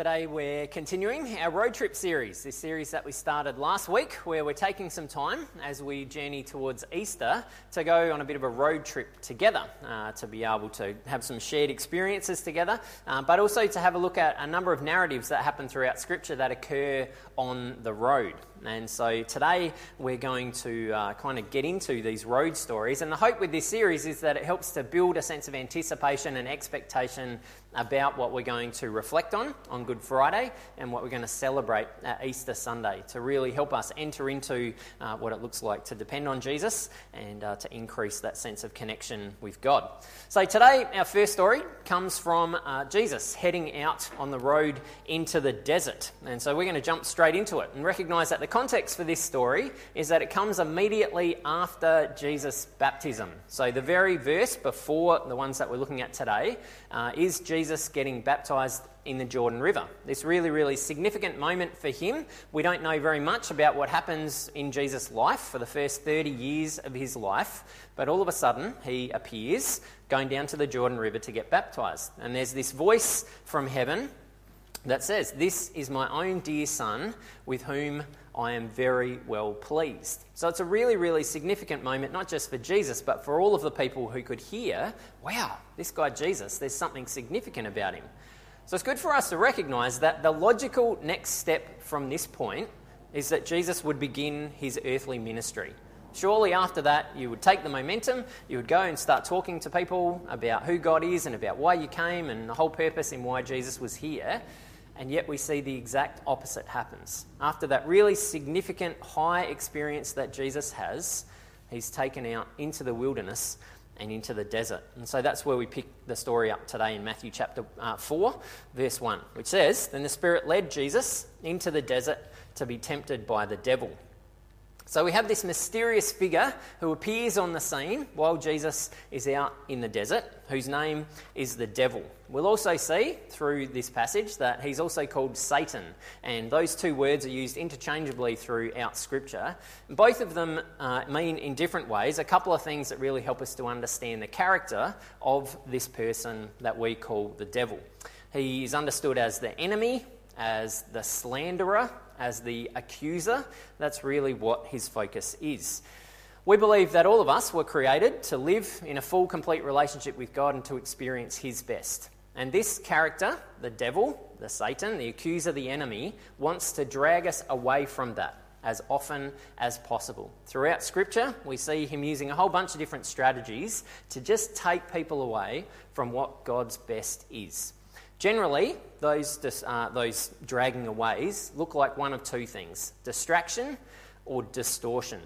Today we're continuing our road trip series, this series that we started last week, where we're taking some time as we journey towards Easter to go on a bit of a road trip together, uh, to be able to have some shared experiences together, uh, but also to have a look at a number of narratives that happen throughout Scripture that occur on the road. And so today we're going to uh, kind of get into these road stories. And the hope with this series is that it helps to build a sense of anticipation and expectation about what we're going to reflect on on Good Friday and what we're going to celebrate at Easter Sunday to really help us enter into uh, what it looks like to depend on Jesus and uh, to increase that sense of connection with God. So today, our first story comes from uh, Jesus heading out on the road into the desert. And so we're going to jump straight into it and recognize that the context for this story is that it comes immediately after Jesus' baptism. So the very verse before the ones that we're looking at today uh, is Jesus getting baptized in the Jordan River. This really, really significant moment for him. We don't know very much about what happens in Jesus' life for the first 30 years of his life, but all of a sudden he appears going down to the Jordan River to get baptized. And there's this voice from heaven that says, This is my own dear son with whom I am very well pleased. So it's a really, really significant moment, not just for Jesus, but for all of the people who could hear, wow, this guy Jesus, there's something significant about him. So it's good for us to recognize that the logical next step from this point is that Jesus would begin his earthly ministry. Surely after that, you would take the momentum, you would go and start talking to people about who God is and about why you came and the whole purpose in why Jesus was here and yet we see the exact opposite happens. After that really significant high experience that Jesus has, he's taken out into the wilderness and into the desert. And so that's where we pick the story up today in Matthew chapter uh, 4, verse 1, which says Then the Spirit led Jesus into the desert to be tempted by the devil. So we have this mysterious figure who appears on the scene while Jesus is out in the desert, whose name is the devil. We'll also see through this passage that he's also called Satan, and those two words are used interchangeably throughout Scripture. Both of them uh, mean in different ways a couple of things that really help us to understand the character of this person that we call the devil. He is understood as the enemy, as the slanderer, as the accuser. That's really what his focus is. We believe that all of us were created to live in a full, complete relationship with God and to experience his best. And this character, the devil, the Satan, the accuser, the enemy, wants to drag us away from that as often as possible. Throughout Scripture, we see him using a whole bunch of different strategies to just take people away from what God's best is. Generally, those, uh, those dragging aways look like one of two things distraction or distortion.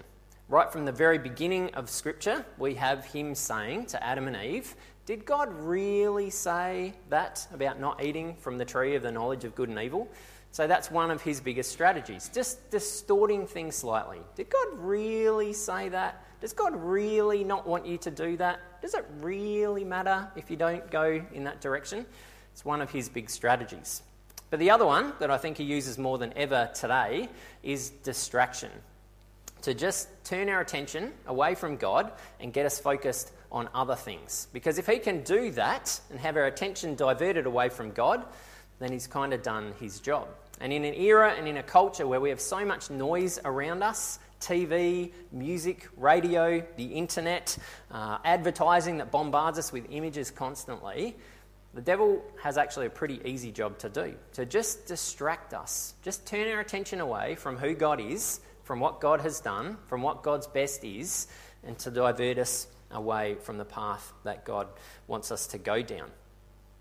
Right from the very beginning of Scripture, we have him saying to Adam and Eve, Did God really say that about not eating from the tree of the knowledge of good and evil? So that's one of his biggest strategies, just distorting things slightly. Did God really say that? Does God really not want you to do that? Does it really matter if you don't go in that direction? It's one of his big strategies. But the other one that I think he uses more than ever today is distraction. To just turn our attention away from God and get us focused on other things. Because if he can do that and have our attention diverted away from God, then he's kind of done his job. And in an era and in a culture where we have so much noise around us TV, music, radio, the internet, uh, advertising that bombards us with images constantly the devil has actually a pretty easy job to do to just distract us, just turn our attention away from who God is, from what God has done, from what God's best is, and to divert us away from the path that God wants us to go down.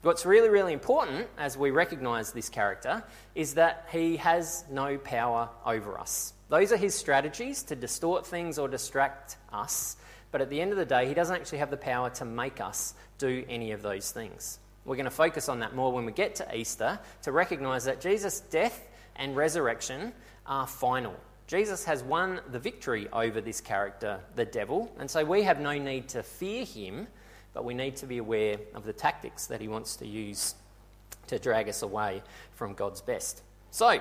What's really, really important as we recognize this character is that he has no power over us. Those are his strategies to distort things or distract us, but at the end of the day, he doesn't actually have the power to make us do any of those things. We're going to focus on that more when we get to Easter to recognize that Jesus' death and resurrection are final. Jesus has won the victory over this character, the devil, and so we have no need to fear him, but we need to be aware of the tactics that he wants to use to drag us away from God's best. So,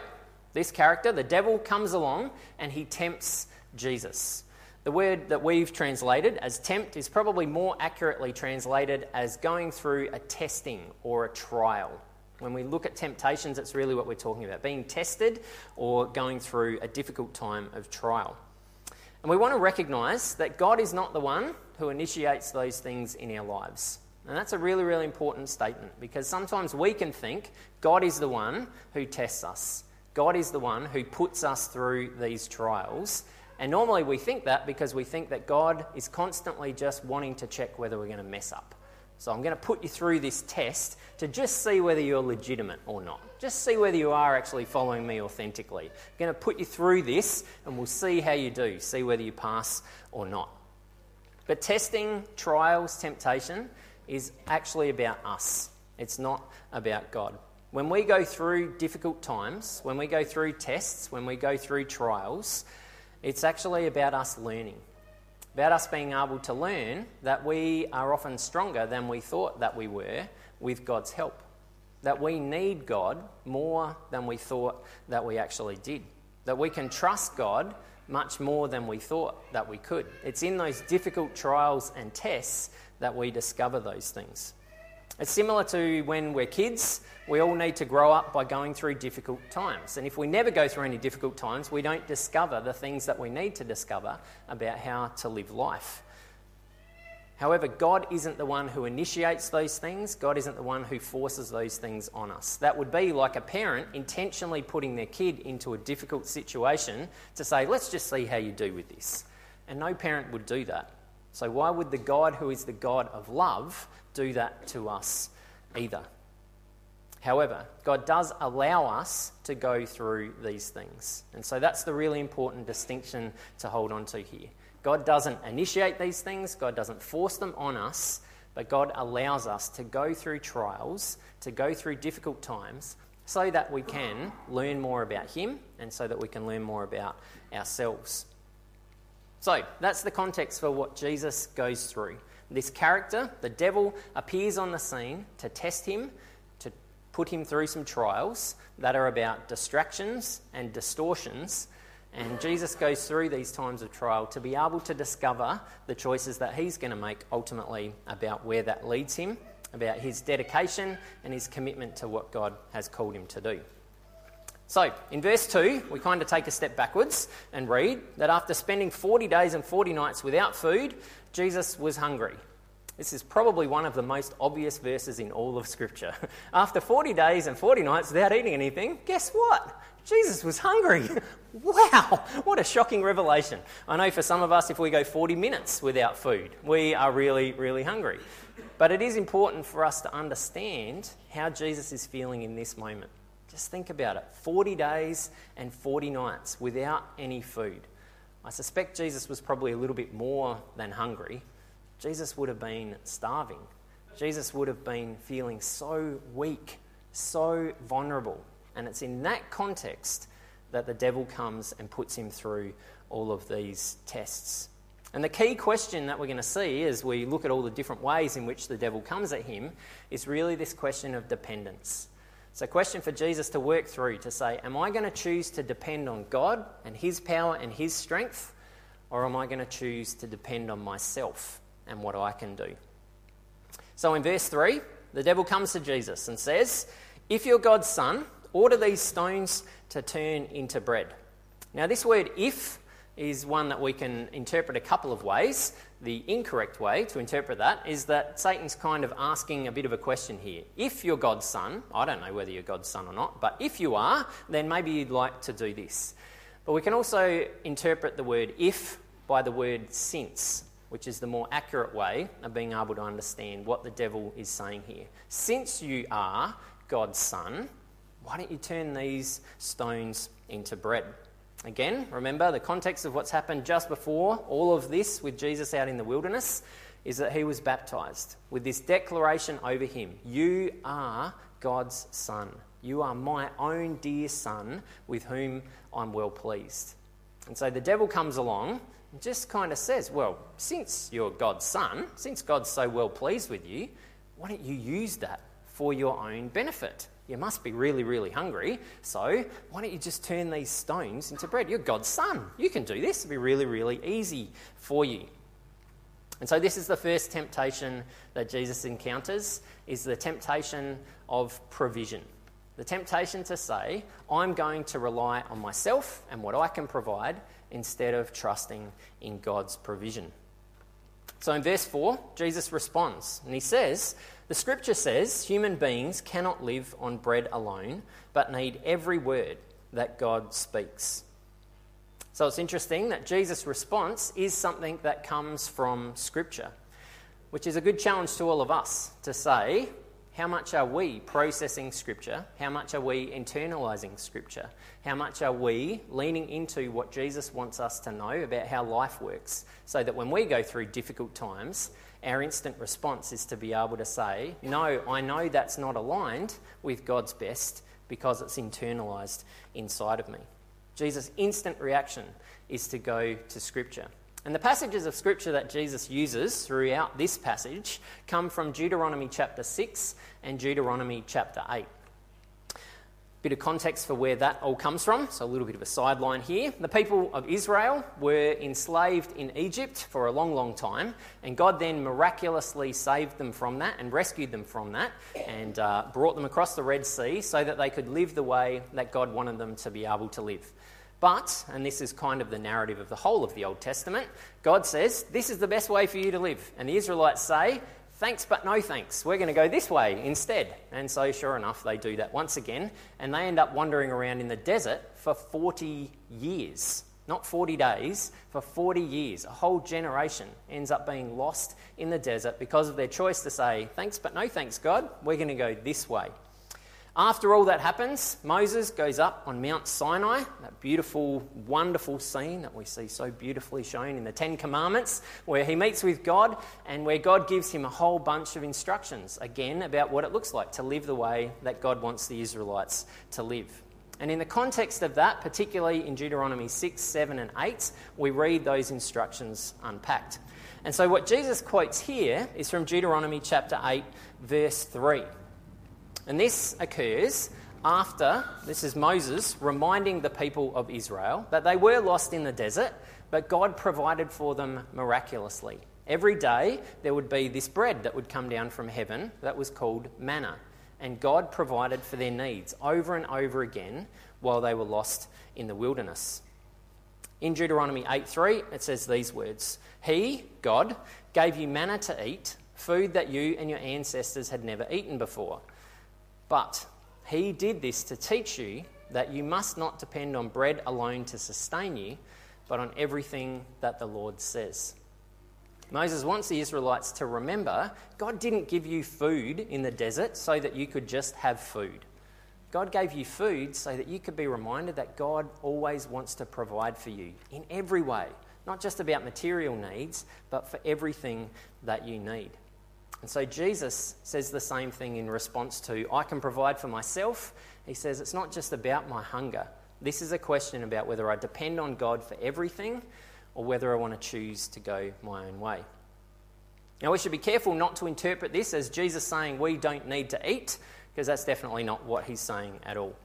this character, the devil, comes along and he tempts Jesus. The word that we've translated as tempt is probably more accurately translated as going through a testing or a trial. When we look at temptations, it's really what we're talking about being tested or going through a difficult time of trial. And we want to recognize that God is not the one who initiates those things in our lives. And that's a really, really important statement because sometimes we can think God is the one who tests us. God is the one who puts us through these trials. And normally we think that because we think that God is constantly just wanting to check whether we're going to mess up. So I'm going to put you through this test to just see whether you're legitimate or not. Just see whether you are actually following me authentically. I'm going to put you through this and we'll see how you do, see whether you pass or not. But testing, trials, temptation is actually about us. It's not about God. When we go through difficult times, when we go through tests, when we go through trials, it's actually about us learning about us being able to learn that we are often stronger than we thought that we were with God's help. That we need God more than we thought that we actually did. That we can trust God much more than we thought that we could. It's in those difficult trials and tests that we discover those things. It's similar to when we're kids. We all need to grow up by going through difficult times. And if we never go through any difficult times, we don't discover the things that we need to discover about how to live life. However, God isn't the one who initiates those things. God isn't the one who forces those things on us. That would be like a parent intentionally putting their kid into a difficult situation to say, let's just see how you do with this. And no parent would do that. So, why would the God who is the God of love do that to us either? However, God does allow us to go through these things. And so that's the really important distinction to hold on to here. God doesn't initiate these things, God doesn't force them on us, but God allows us to go through trials, to go through difficult times, so that we can learn more about Him and so that we can learn more about ourselves. So that's the context for what Jesus goes through. This character, the devil, appears on the scene to test him, to put him through some trials that are about distractions and distortions. And Jesus goes through these times of trial to be able to discover the choices that he's going to make ultimately about where that leads him, about his dedication and his commitment to what God has called him to do. So, in verse 2, we kind of take a step backwards and read that after spending 40 days and 40 nights without food, Jesus was hungry. This is probably one of the most obvious verses in all of Scripture. After 40 days and 40 nights without eating anything, guess what? Jesus was hungry. wow, what a shocking revelation. I know for some of us, if we go 40 minutes without food, we are really, really hungry. But it is important for us to understand how Jesus is feeling in this moment. Just think about it 40 days and 40 nights without any food. I suspect Jesus was probably a little bit more than hungry. Jesus would have been starving. Jesus would have been feeling so weak, so vulnerable. And it's in that context that the devil comes and puts him through all of these tests. And the key question that we're going to see as we look at all the different ways in which the devil comes at him is really this question of dependence. It's a question for Jesus to work through to say, Am I going to choose to depend on God and His power and His strength, or am I going to choose to depend on myself and what I can do? So in verse 3, the devil comes to Jesus and says, If you're God's son, order these stones to turn into bread. Now, this word if is one that we can interpret a couple of ways. The incorrect way to interpret that is that Satan's kind of asking a bit of a question here. If you're God's son, I don't know whether you're God's son or not, but if you are, then maybe you'd like to do this. But we can also interpret the word if by the word since, which is the more accurate way of being able to understand what the devil is saying here. Since you are God's son, why don't you turn these stones into bread? Again, remember the context of what's happened just before all of this with Jesus out in the wilderness is that he was baptized with this declaration over him You are God's son. You are my own dear son with whom I'm well pleased. And so the devil comes along and just kind of says, Well, since you're God's son, since God's so well pleased with you, why don't you use that for your own benefit? You must be really, really hungry. So, why don't you just turn these stones into bread? You're God's son. You can do this. It'll be really, really easy for you. And so this is the first temptation that Jesus encounters is the temptation of provision. The temptation to say, I'm going to rely on myself and what I can provide instead of trusting in God's provision. So in verse 4, Jesus responds and he says, The scripture says human beings cannot live on bread alone, but need every word that God speaks. So it's interesting that Jesus' response is something that comes from scripture, which is a good challenge to all of us to say, how much are we processing Scripture? How much are we internalizing Scripture? How much are we leaning into what Jesus wants us to know about how life works so that when we go through difficult times, our instant response is to be able to say, No, I know that's not aligned with God's best because it's internalized inside of me. Jesus' instant reaction is to go to Scripture. And the passages of scripture that Jesus uses throughout this passage come from Deuteronomy chapter 6 and Deuteronomy chapter 8. Bit of context for where that all comes from, so a little bit of a sideline here. The people of Israel were enslaved in Egypt for a long, long time, and God then miraculously saved them from that and rescued them from that and uh, brought them across the Red Sea so that they could live the way that God wanted them to be able to live. But, and this is kind of the narrative of the whole of the Old Testament, God says, This is the best way for you to live. And the Israelites say, Thanks, but no thanks. We're going to go this way instead. And so, sure enough, they do that once again. And they end up wandering around in the desert for 40 years. Not 40 days, for 40 years. A whole generation ends up being lost in the desert because of their choice to say, Thanks, but no thanks, God. We're going to go this way. After all that happens, Moses goes up on Mount Sinai, that beautiful, wonderful scene that we see so beautifully shown in the Ten Commandments, where he meets with God and where God gives him a whole bunch of instructions, again, about what it looks like to live the way that God wants the Israelites to live. And in the context of that, particularly in Deuteronomy 6, 7, and 8, we read those instructions unpacked. And so what Jesus quotes here is from Deuteronomy chapter 8, verse 3. And this occurs after, this is Moses reminding the people of Israel that they were lost in the desert, but God provided for them miraculously. Every day there would be this bread that would come down from heaven that was called manna. And God provided for their needs over and over again while they were lost in the wilderness. In Deuteronomy 8:3 it says these words, "He, God, gave you manna to eat, food that you and your ancestors had never eaten before." But he did this to teach you that you must not depend on bread alone to sustain you, but on everything that the Lord says. Moses wants the Israelites to remember God didn't give you food in the desert so that you could just have food. God gave you food so that you could be reminded that God always wants to provide for you in every way, not just about material needs, but for everything that you need. And so Jesus says the same thing in response to, I can provide for myself. He says, it's not just about my hunger. This is a question about whether I depend on God for everything or whether I want to choose to go my own way. Now, we should be careful not to interpret this as Jesus saying we don't need to eat, because that's definitely not what he's saying at all.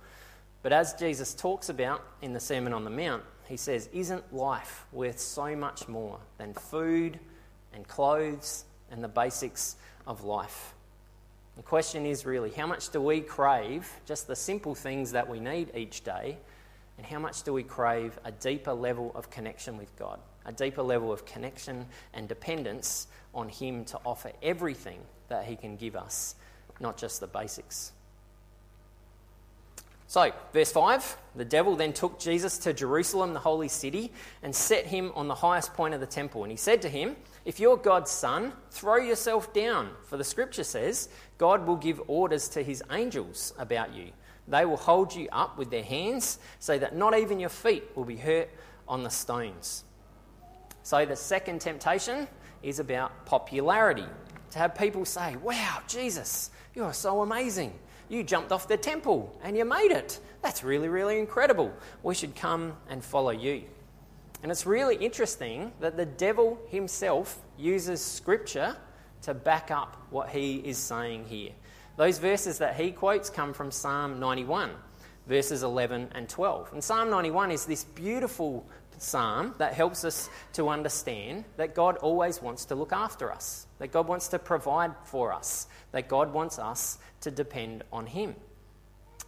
But as Jesus talks about in the Sermon on the Mount, he says, Isn't life worth so much more than food and clothes and the basics of life. The question is really how much do we crave just the simple things that we need each day, and how much do we crave a deeper level of connection with God, a deeper level of connection and dependence on Him to offer everything that He can give us, not just the basics? So, verse 5 the devil then took Jesus to Jerusalem, the holy city, and set him on the highest point of the temple. And he said to him, If you're God's son, throw yourself down, for the scripture says, God will give orders to his angels about you. They will hold you up with their hands so that not even your feet will be hurt on the stones. So, the second temptation is about popularity. To have people say, Wow, Jesus, you are so amazing. You jumped off the temple and you made it. That's really, really incredible. We should come and follow you. And it's really interesting that the devil himself uses scripture to back up what he is saying here. Those verses that he quotes come from Psalm 91, verses 11 and 12. And Psalm 91 is this beautiful psalm that helps us to understand that God always wants to look after us, that God wants to provide for us, that God wants us to depend on Him.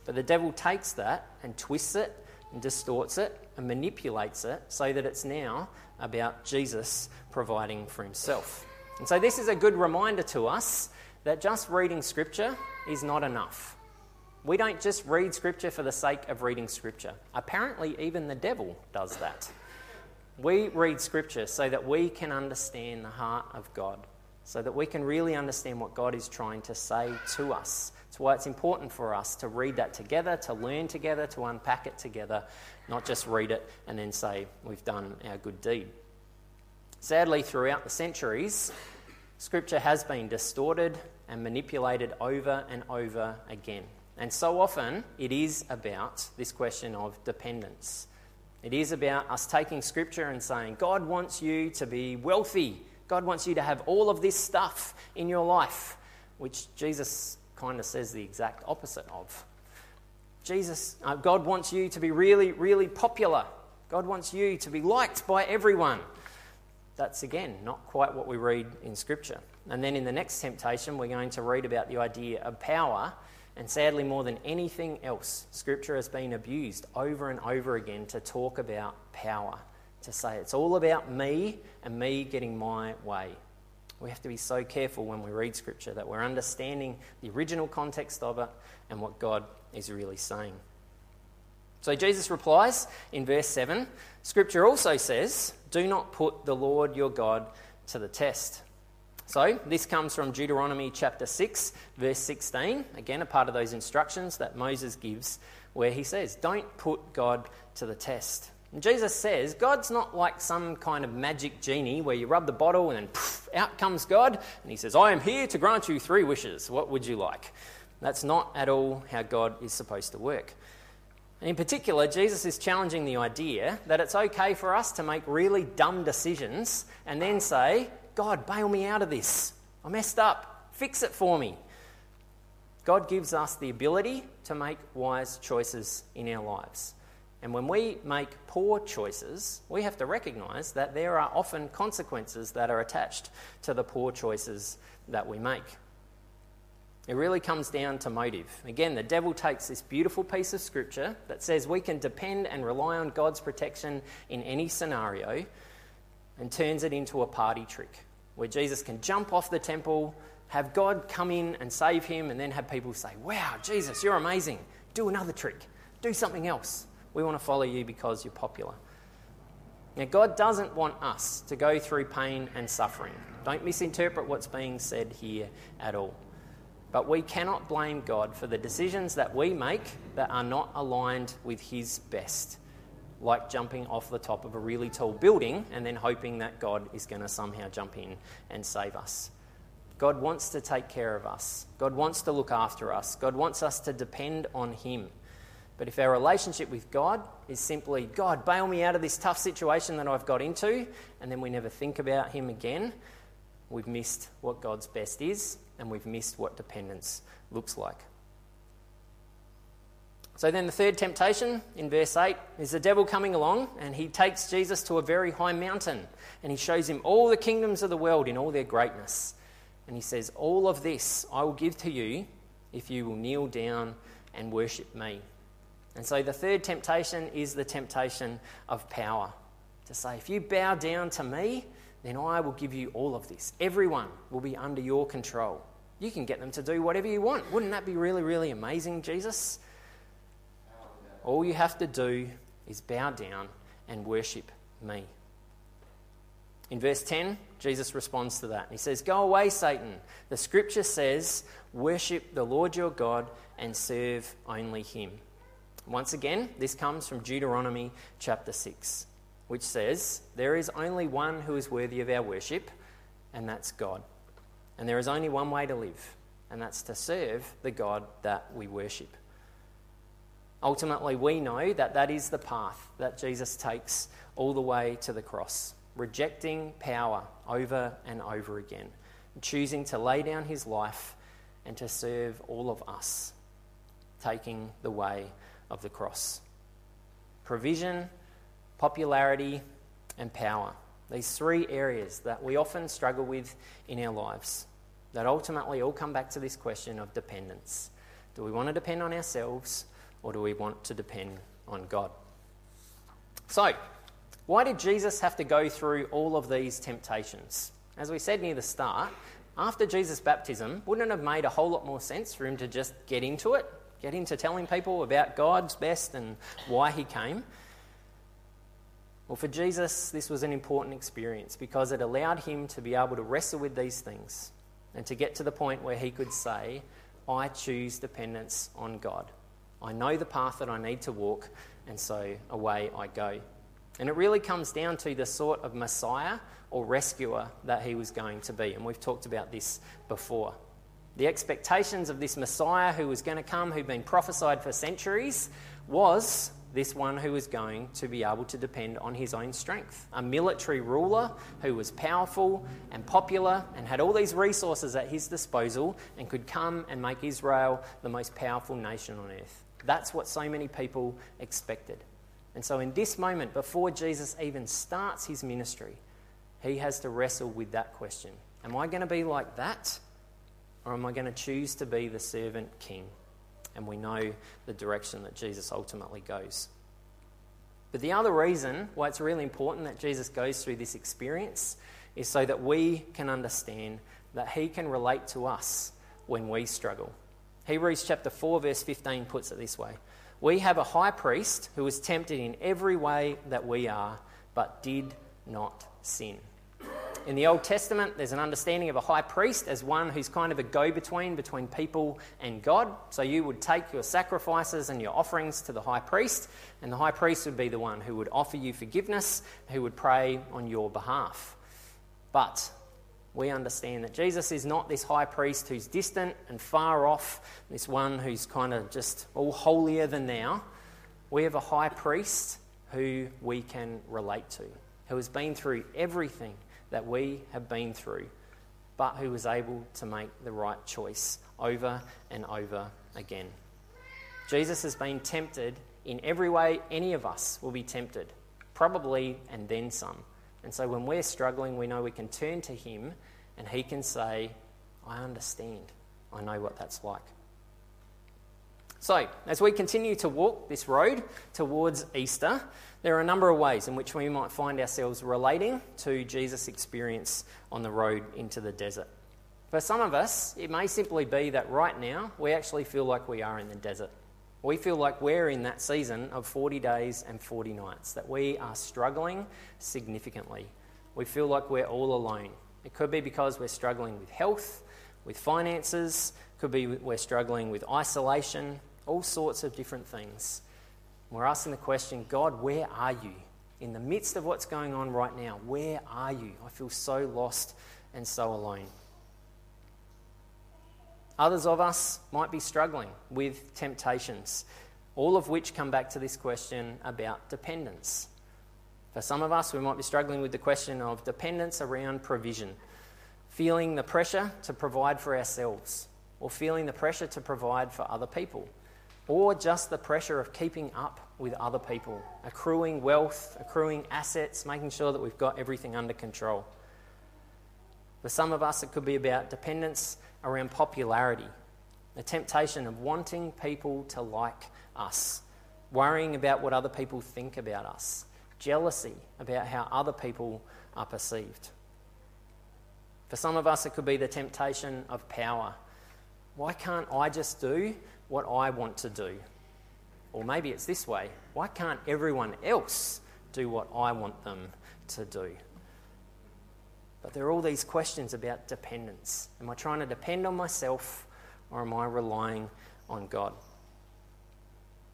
But the devil takes that and twists it and distorts it and manipulates it so that it's now about Jesus providing for Himself. And so, this is a good reminder to us that just reading Scripture is not enough. We don't just read Scripture for the sake of reading Scripture. Apparently, even the devil does that. We read Scripture so that we can understand the heart of God, so that we can really understand what God is trying to say to us. It's why it's important for us to read that together, to learn together, to unpack it together, not just read it and then say, we've done our good deed. Sadly, throughout the centuries, Scripture has been distorted and manipulated over and over again. And so often it is about this question of dependence. It is about us taking scripture and saying, God wants you to be wealthy. God wants you to have all of this stuff in your life, which Jesus kind of says the exact opposite of. Jesus, uh, God wants you to be really, really popular. God wants you to be liked by everyone. That's again not quite what we read in Scripture. And then in the next temptation, we're going to read about the idea of power and sadly, more than anything else, Scripture has been abused over and over again to talk about power, to say it's all about me and me getting my way. We have to be so careful when we read Scripture that we're understanding the original context of it and what God is really saying. So Jesus replies in verse 7 Scripture also says, Do not put the Lord your God to the test. So, this comes from Deuteronomy chapter 6, verse 16. Again, a part of those instructions that Moses gives, where he says, Don't put God to the test. And Jesus says, God's not like some kind of magic genie where you rub the bottle and then poof, out comes God. And he says, I am here to grant you three wishes. What would you like? That's not at all how God is supposed to work. And in particular, Jesus is challenging the idea that it's okay for us to make really dumb decisions and then say, God, bail me out of this. I messed up. Fix it for me. God gives us the ability to make wise choices in our lives. And when we make poor choices, we have to recognize that there are often consequences that are attached to the poor choices that we make. It really comes down to motive. Again, the devil takes this beautiful piece of scripture that says we can depend and rely on God's protection in any scenario and turns it into a party trick where Jesus can jump off the temple, have God come in and save him, and then have people say, Wow, Jesus, you're amazing. Do another trick. Do something else. We want to follow you because you're popular. Now, God doesn't want us to go through pain and suffering. Don't misinterpret what's being said here at all. But we cannot blame God for the decisions that we make that are not aligned with His best like jumping off the top of a really tall building and then hoping that God is going to somehow jump in and save us. God wants to take care of us. God wants to look after us. God wants us to depend on Him. But if our relationship with God is simply, God, bail me out of this tough situation that I've got into, and then we never think about Him again, we've missed what God's best is, and we've missed what dependence looks like. So then the third temptation in verse 8 is the devil coming along and he takes Jesus to a very high mountain and he shows him all the kingdoms of the world in all their greatness. And he says, All of this I will give to you if you will kneel down and worship me. And so the third temptation is the temptation of power. To say, if you bow down to me, then I will give you all of this. Everyone will be under your control. You can get them to do whatever you want. Wouldn't that be really, really amazing, Jesus? All you have to do is bow down and worship me. In verse 10, Jesus responds to that. He says, Go away, Satan. The scripture says, Worship the Lord your God and serve only him. Once again, this comes from Deuteronomy chapter 6, which says, There is only one who is worthy of our worship, and that's God. And there is only one way to live, and that's to serve the God that we worship. Ultimately, we know that that is the path that Jesus takes all the way to the cross, rejecting power over and over again, choosing to lay down his life and to serve all of us, taking the way of the cross. Provision, popularity, and power. These three areas that we often struggle with in our lives that ultimately all come back to this question of dependence. Do we want to depend on ourselves or do we want to depend on God? So, why did Jesus have to go through all of these temptations? As we said near the start, after Jesus' baptism, wouldn't it have made a whole lot more sense for him to just get into it, get into telling people about God's best and why he came? Well, for Jesus, this was an important experience because it allowed him to be able to wrestle with these things and to get to the point where he could say, I choose dependence on God. I know the path that I need to walk, and so away I go. And it really comes down to the sort of Messiah or rescuer that he was going to be. And we've talked about this before. The expectations of this Messiah who was going to come, who'd been prophesied for centuries, was this one who was going to be able to depend on his own strength. A military ruler who was powerful and popular and had all these resources at his disposal and could come and make Israel the most powerful nation on earth. That's what so many people expected. And so, in this moment, before Jesus even starts his ministry, he has to wrestle with that question Am I going to be like that? Or am I going to choose to be the servant king? and we know the direction that Jesus ultimately goes. But the other reason why it's really important that Jesus goes through this experience is so that we can understand that he can relate to us when we struggle. Hebrews chapter 4 verse 15 puts it this way. We have a high priest who was tempted in every way that we are, but did not sin. In the Old Testament, there's an understanding of a high priest as one who's kind of a go between between people and God. So you would take your sacrifices and your offerings to the high priest, and the high priest would be the one who would offer you forgiveness, who would pray on your behalf. But we understand that Jesus is not this high priest who's distant and far off, this one who's kind of just all holier than thou. We have a high priest who we can relate to, who has been through everything that we have been through, but who was able to make the right choice over and over again. Jesus has been tempted in every way any of us will be tempted, probably and then some. And so when we're struggling, we know we can turn to Him and He can say, I understand. I know what that's like. So, as we continue to walk this road towards Easter, there are a number of ways in which we might find ourselves relating to Jesus' experience on the road into the desert. For some of us, it may simply be that right now we actually feel like we are in the desert. We feel like we're in that season of 40 days and 40 nights, that we are struggling significantly. We feel like we're all alone. It could be because we're struggling with health, with finances, could be we're struggling with isolation, all sorts of different things. We're asking the question God, where are you? In the midst of what's going on right now, where are you? I feel so lost and so alone. Others of us might be struggling with temptations, all of which come back to this question about dependence. For some of us, we might be struggling with the question of dependence around provision, feeling the pressure to provide for ourselves, or feeling the pressure to provide for other people or just the pressure of keeping up with other people, accruing wealth, accruing assets, making sure that we've got everything under control. For some of us, it could be about dependence around popularity, the temptation of wanting people to like us, worrying about what other people think about us, jealousy about how other people are perceived. For some of us, it could be the temptation of power. Why can't I just do what I want to do. Or maybe it's this way why can't everyone else do what I want them to do? But there are all these questions about dependence. Am I trying to depend on myself or am I relying on God?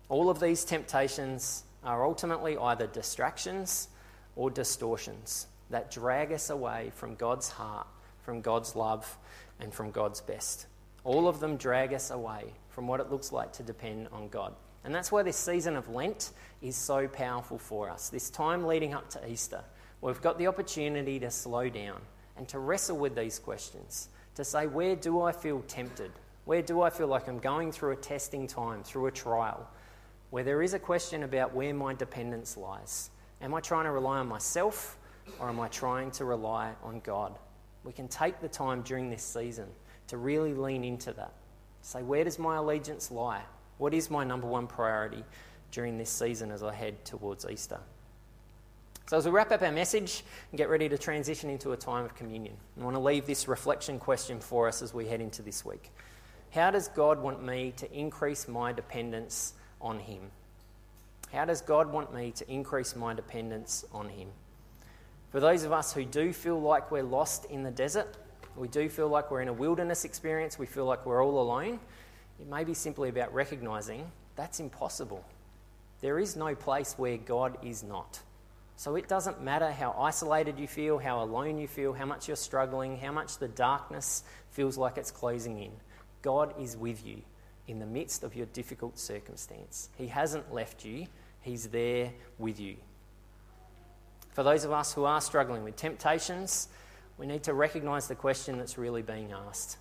All of these temptations are ultimately either distractions or distortions that drag us away from God's heart, from God's love, and from God's best. All of them drag us away from what it looks like to depend on God. And that's why this season of Lent is so powerful for us. This time leading up to Easter, we've got the opportunity to slow down and to wrestle with these questions, to say, where do I feel tempted? Where do I feel like I'm going through a testing time, through a trial, where there is a question about where my dependence lies? Am I trying to rely on myself or am I trying to rely on God? We can take the time during this season to really lean into that. Say, where does my allegiance lie? What is my number one priority during this season as I head towards Easter? So, as we wrap up our message and get ready to transition into a time of communion, I want to leave this reflection question for us as we head into this week. How does God want me to increase my dependence on Him? How does God want me to increase my dependence on Him? For those of us who do feel like we're lost in the desert, we do feel like we're in a wilderness experience, we feel like we're all alone, it may be simply about recognizing that's impossible. There is no place where God is not. So it doesn't matter how isolated you feel, how alone you feel, how much you're struggling, how much the darkness feels like it's closing in. God is with you in the midst of your difficult circumstance. He hasn't left you, He's there with you. For those of us who are struggling with temptations, we need to recognize the question that's really being asked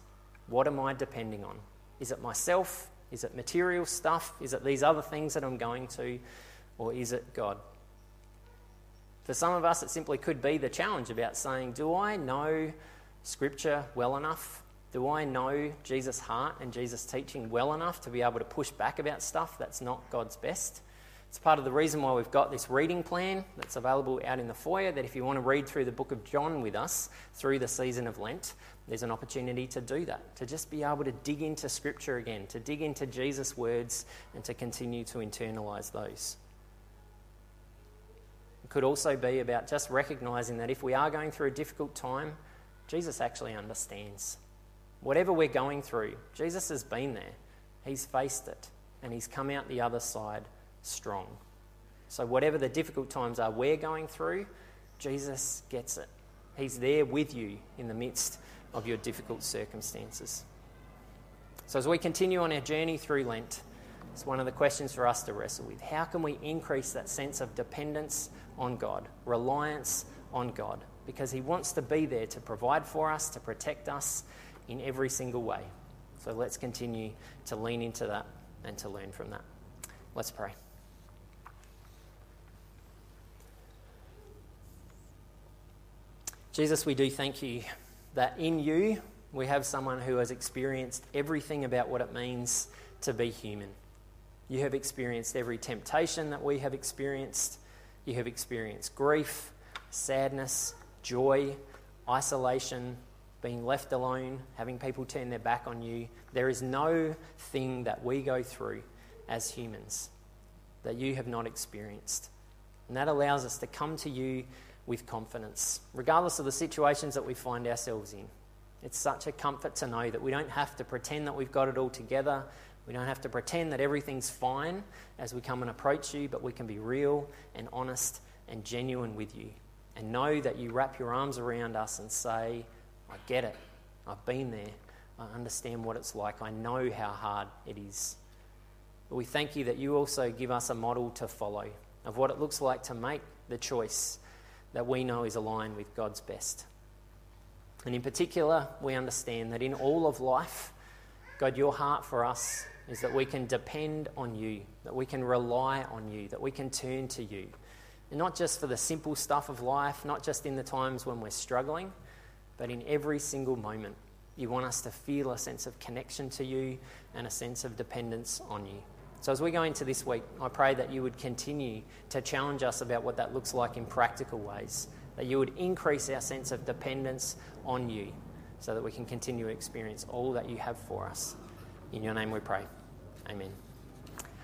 What am I depending on? Is it myself? Is it material stuff? Is it these other things that I'm going to? Or is it God? For some of us, it simply could be the challenge about saying, Do I know Scripture well enough? Do I know Jesus' heart and Jesus' teaching well enough to be able to push back about stuff that's not God's best? It's part of the reason why we've got this reading plan that's available out in the foyer. That if you want to read through the book of John with us through the season of Lent, there's an opportunity to do that, to just be able to dig into Scripture again, to dig into Jesus' words, and to continue to internalize those. It could also be about just recognizing that if we are going through a difficult time, Jesus actually understands. Whatever we're going through, Jesus has been there. He's faced it, and He's come out the other side strong. So, whatever the difficult times are we're going through, Jesus gets it. He's there with you in the midst of your difficult circumstances. So, as we continue on our journey through Lent, it's one of the questions for us to wrestle with. How can we increase that sense of dependence on God, reliance on God, because He wants to be there to provide for us, to protect us in every single way. So let's continue to lean into that and to learn from that. Let's pray. Jesus, we do thank you that in you we have someone who has experienced everything about what it means to be human. You have experienced every temptation that we have experienced. You have experienced grief, sadness, joy, isolation, being left alone, having people turn their back on you. There is no thing that we go through as humans that you have not experienced. And that allows us to come to you with confidence, regardless of the situations that we find ourselves in. It's such a comfort to know that we don't have to pretend that we've got it all together. We don't have to pretend that everything's fine as we come and approach you, but we can be real and honest and genuine with you. And know that you wrap your arms around us and say, I get it. I've been there. I understand what it's like. I know how hard it is. But we thank you that you also give us a model to follow of what it looks like to make the choice that we know is aligned with God's best. And in particular, we understand that in all of life, God, your heart for us is that we can depend on you, that we can rely on you, that we can turn to you. And not just for the simple stuff of life, not just in the times when we're struggling, but in every single moment. You want us to feel a sense of connection to you and a sense of dependence on you. So, as we go into this week, I pray that you would continue to challenge us about what that looks like in practical ways, that you would increase our sense of dependence on you so that we can continue to experience all that you have for us. In your name we pray. Amen.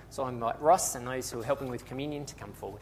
So I invite Ross and those who are helping with communion to come forward.